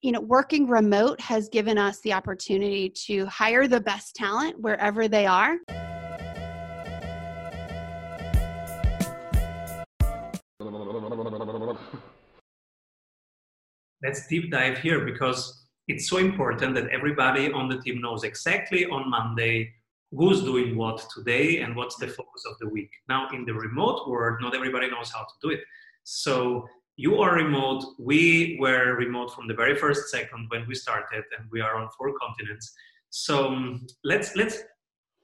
you know, working remote has given us the opportunity to hire the best talent wherever they are. Let's deep dive here because it's so important that everybody on the team knows exactly on Monday who's doing what today and what's the focus of the week. Now, in the remote world, not everybody knows how to do it. So you are remote. We were remote from the very first second when we started, and we are on four continents. So um, let's let's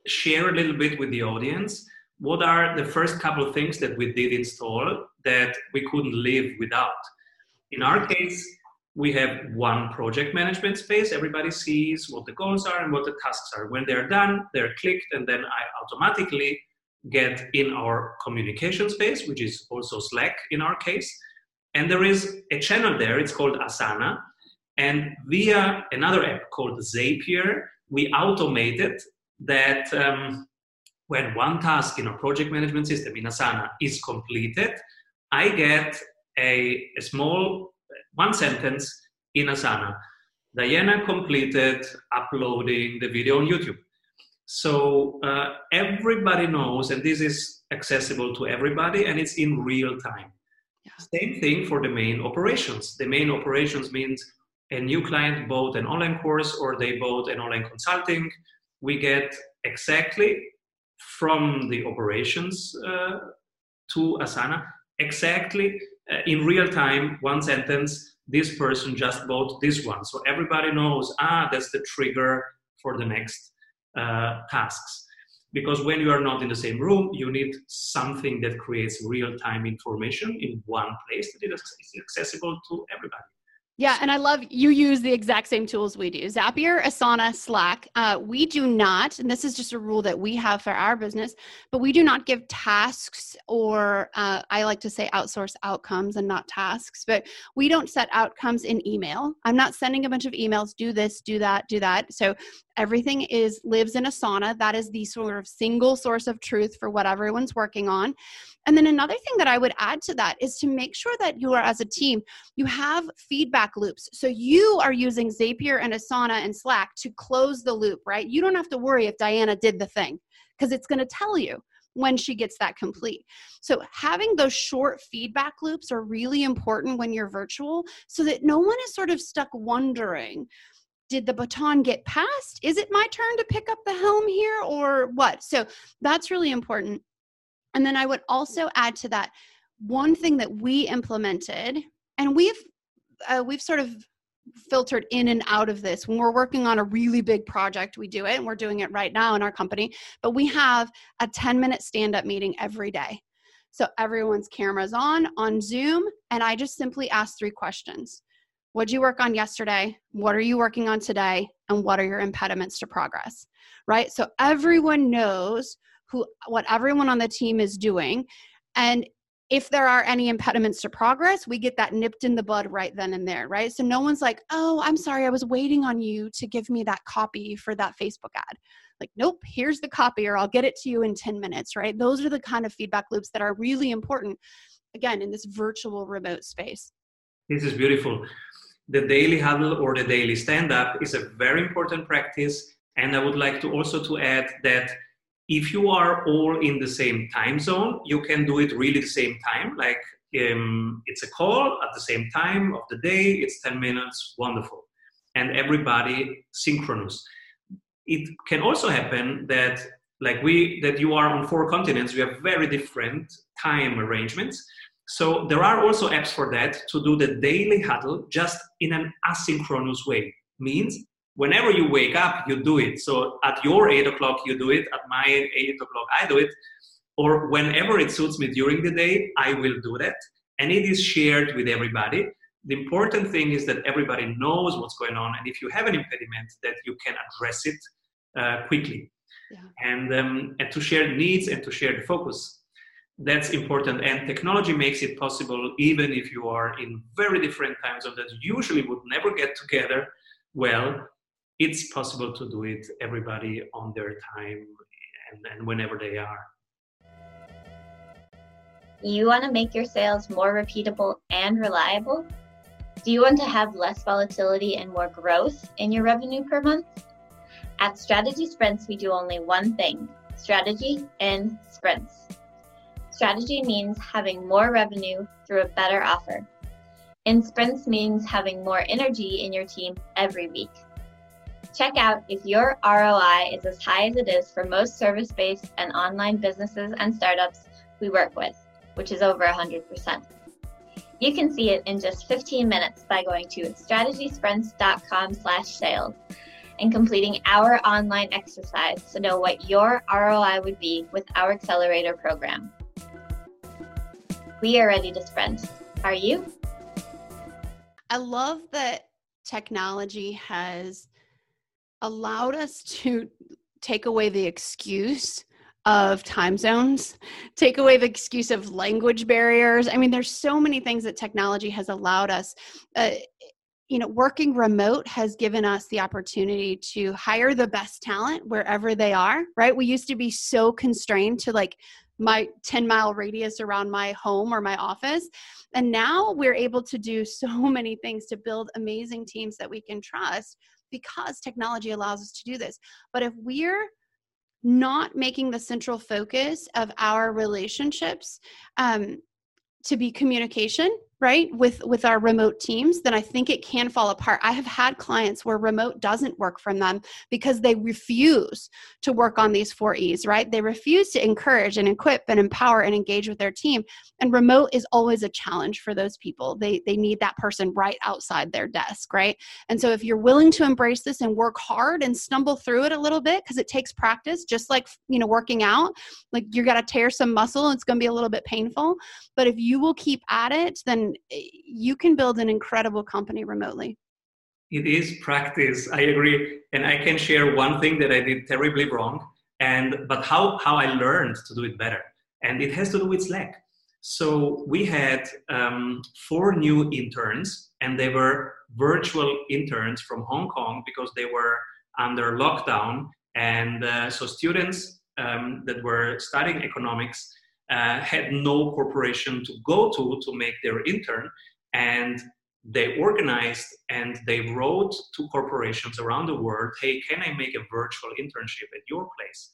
share a little bit with the audience. What are the first couple of things that we did install that we couldn't live without? In our case, we have one project management space. Everybody sees what the goals are and what the tasks are. When they're done, they're clicked, and then I automatically get in our communication space, which is also Slack in our case. And there is a channel there, it's called Asana. And via another app called Zapier, we automated that um, when one task in our project management system in Asana is completed, I get a, a small one sentence in Asana. Diana completed uploading the video on YouTube. So uh, everybody knows, and this is accessible to everybody, and it's in real time. Yeah. Same thing for the main operations. The main operations means a new client bought an online course or they bought an online consulting. We get exactly from the operations uh, to Asana exactly uh, in real time one sentence this person just bought this one so everybody knows ah that's the trigger for the next uh, tasks because when you are not in the same room you need something that creates real-time information in one place that is accessible to everybody yeah, and I love you use the exact same tools we do Zapier, Asana, Slack. Uh, we do not, and this is just a rule that we have for our business, but we do not give tasks or uh, I like to say outsource outcomes and not tasks, but we don't set outcomes in email. I'm not sending a bunch of emails, do this, do that, do that. So everything is lives in Asana. That is the sort of single source of truth for what everyone's working on. And then another thing that I would add to that is to make sure that you are, as a team, you have feedback loops. So you are using Zapier and Asana and Slack to close the loop, right? You don't have to worry if Diana did the thing because it's going to tell you when she gets that complete. So, having those short feedback loops are really important when you're virtual so that no one is sort of stuck wondering did the baton get passed? Is it my turn to pick up the helm here or what? So, that's really important. And then I would also add to that one thing that we implemented, and we've uh, we've sort of filtered in and out of this. When we're working on a really big project we do it and we're doing it right now in our company but we have a 10 minute stand up meeting every day. So everyone's cameras on on zoom and i just simply ask three questions. What did you work on yesterday? What are you working on today? And what are your impediments to progress? Right? So everyone knows who what everyone on the team is doing and if there are any impediments to progress we get that nipped in the bud right then and there right? So no one's like oh i'm sorry i was waiting on you to give me that copy for that facebook ad. Like nope here's the copy or i'll get it to you in 10 minutes right? Those are the kind of feedback loops that are really important again in this virtual remote space. This is beautiful. The daily huddle or the daily stand up is a very important practice and i would like to also to add that if you are all in the same time zone, you can do it really the same time. Like um, it's a call at the same time of the day, it's 10 minutes, wonderful. And everybody synchronous. It can also happen that like we that you are on four continents, we have very different time arrangements. So there are also apps for that to do the daily huddle just in an asynchronous way. Means whenever you wake up, you do it. So at your eight o'clock, you do it. At my eight o'clock, I do it. Or whenever it suits me during the day, I will do that. And it is shared with everybody. The important thing is that everybody knows what's going on. And if you have an impediment, that you can address it uh, quickly. Yeah. And, um, and to share needs and to share the focus. That's important. And technology makes it possible even if you are in very different time zones that usually would never get together well it's possible to do it everybody on their time and, and whenever they are you want to make your sales more repeatable and reliable Do you want to have less volatility and more growth in your revenue per month? At Strategy Sprints, we do only one thing strategy in sprints. Strategy means having more revenue through a better offer. In sprints means having more energy in your team every week. Check out if your ROI is as high as it is for most service based and online businesses and startups we work with, which is over 100%. You can see it in just 15 minutes by going to strategysprints.com slash sales and completing our online exercise to know what your ROI would be with our accelerator program. We are ready to sprint. Are you? I love that technology has allowed us to take away the excuse of time zones, take away the excuse of language barriers. I mean, there's so many things that technology has allowed us. Uh, you know, working remote has given us the opportunity to hire the best talent wherever they are, right? We used to be so constrained to like my 10 mile radius around my home or my office. And now we're able to do so many things to build amazing teams that we can trust because technology allows us to do this. But if we're not making the central focus of our relationships um, to be communication right with with our remote teams then i think it can fall apart. I have had clients where remote doesn't work for them because they refuse to work on these four e's right? They refuse to encourage and equip and empower and engage with their team and remote is always a challenge for those people. They they need that person right outside their desk right? And so if you're willing to embrace this and work hard and stumble through it a little bit because it takes practice just like you know working out like you're going to tear some muscle it's going to be a little bit painful but if you will keep at it then you can build an incredible company remotely. It is practice. I agree, and I can share one thing that I did terribly wrong, and but how how I learned to do it better, and it has to do with Slack. So we had um, four new interns, and they were virtual interns from Hong Kong because they were under lockdown, and uh, so students um, that were studying economics uh, had no corporation to go to to make their intern and they organized and they wrote to corporations around the world hey can i make a virtual internship at your place?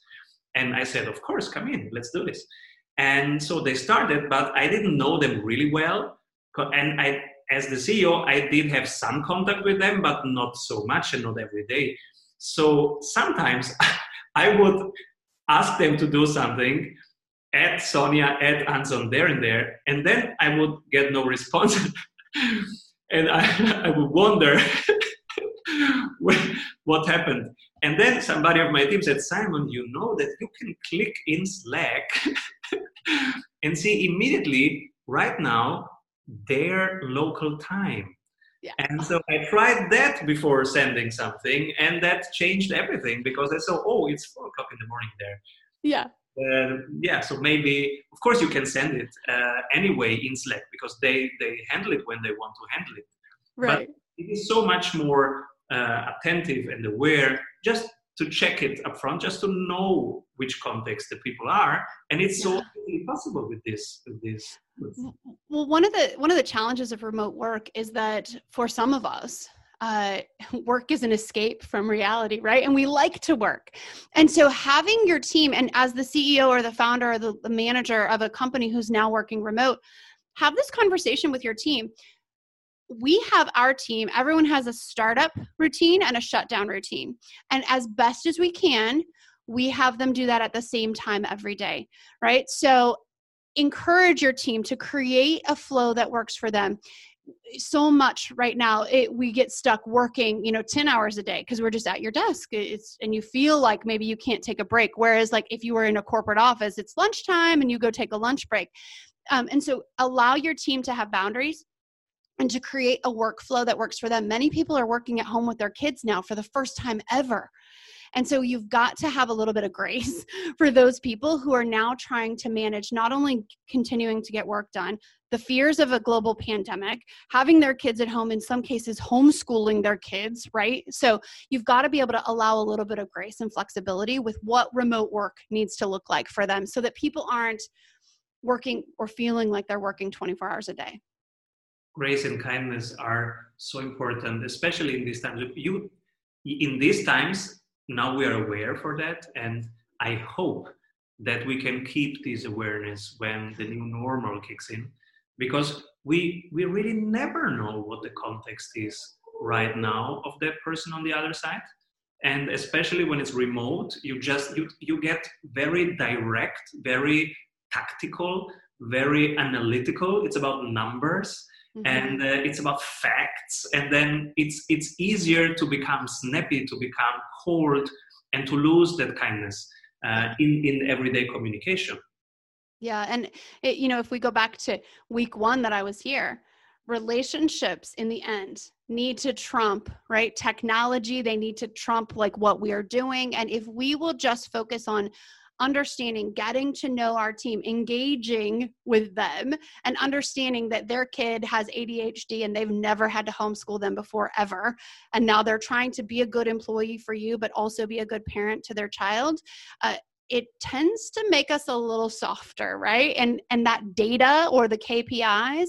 And i said of course come in let's do this. And so they started but i didn't know them really well and i as the ceo i did have some contact with them but not so much and not every day. So sometimes i would ask them to do something add Sonia, add Anson there and there, and then I would get no response, and I, I would wonder what happened. And then somebody of my team said, Simon, you know that you can click in Slack and see immediately right now their local time. Yeah. And so I tried that before sending something, and that changed everything because I saw, oh, it's four o'clock in the morning there. Yeah uh, yeah so maybe of course you can send it uh, anyway in slack because they they handle it when they want to handle it. Right. but it is so much more uh, attentive and aware just to check it up front just to know which context the people are. And it's yeah. so possible with this with this. Well one of the one of the challenges of remote work is that for some of us uh, work is an escape from reality, right? And we like to work. And so having your team, and as the CEO or the founder or the, the manager of a company who's now working remote, have this conversation with your team. We have our team, everyone has a startup routine and a shutdown routine. And as best as we can, we have them do that at the same time every day, right? So encourage your team to create a flow that works for them so much right now it, we get stuck working you know 10 hours a day because we're just at your desk. It's and you feel like maybe you can't take a break. Whereas like if you were in a corporate office it's lunchtime and you go take a lunch break. Um, and so allow your team to have boundaries and to create a workflow that works for them. Many people are working at home with their kids now for the first time ever and so you've got to have a little bit of grace for those people who are now trying to manage not only continuing to get work done, the fears of a global pandemic, having their kids at home, in some cases, homeschooling their kids, right? So you've got to be able to allow a little bit of grace and flexibility with what remote work needs to look like for them so that people aren't working or feeling like they're working 24 hours a day. grace and kindness are so important, especially in these times. You, in these times, now we are aware for that, and I hope that we can keep this awareness when the new normal kicks in, because we we really never know what the context is right now of that person on the other side. And especially when it's remote you just you, you get very direct very tactical very analytical. It's about numbers mm-hmm. and uh, it's about facts and then it's it's easier to become snappy to become cold and to lose that kindness uh, in in everyday communication. Yeah and it, you know if we go back to week one that i was here relationships in the end need to trump right technology. They need to trump like what we are doing. And if we will just focus on understanding getting to know our team engaging with them and understanding that their kid has ADHD and they've never had to homeschool them before ever. And now they're trying to be a good employee for you but also be a good parent to their child. Uh, it tends to make us a little softer right? And and that data or the kpis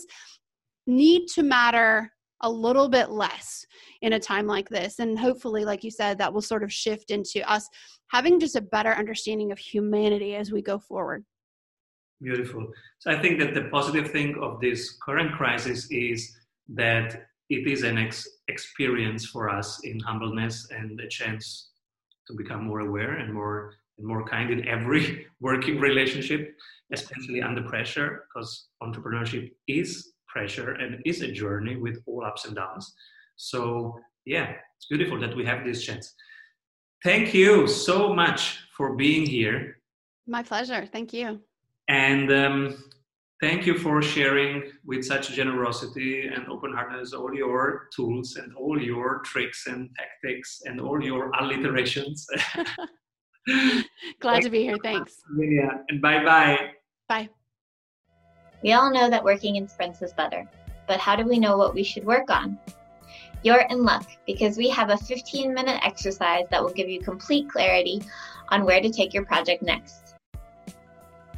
need to matter a little bit less in a time like this. And hopefully, like you said, that will sort of shift into us having just a better understanding of humanity as we go forward. Beautiful. So I think that the positive thing of this current crisis is that it is an ex- experience for us in humbleness and a chance to become more aware and more and more kind in every working relationship, especially under pressure, because entrepreneurship is pressure and is a journey with all ups and downs. So, yeah, it's beautiful that we have this chance. Thank you so much for being here. My pleasure. Thank you. And um, thank you for sharing with such generosity and open heartedness all your tools and all your tricks and tactics and all your alliterations. Glad to be here. Thanks. Yeah. And bye bye. Bye. We all know that working in sprints is better, but how do we know what we should work on? You're in luck because we have a 15 minute exercise that will give you complete clarity on where to take your project next.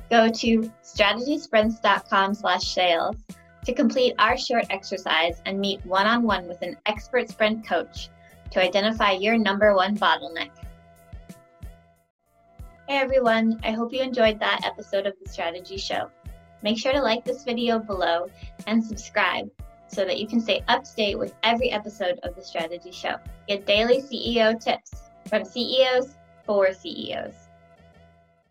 Go to strategysprints.com slash sales to complete our short exercise and meet one on one with an expert sprint coach to identify your number one bottleneck. Hey everyone, I hope you enjoyed that episode of the Strategy Show. Make sure to like this video below and subscribe so that you can stay up to date with every episode of The Strategy Show. Get daily CEO tips from CEOs for CEOs.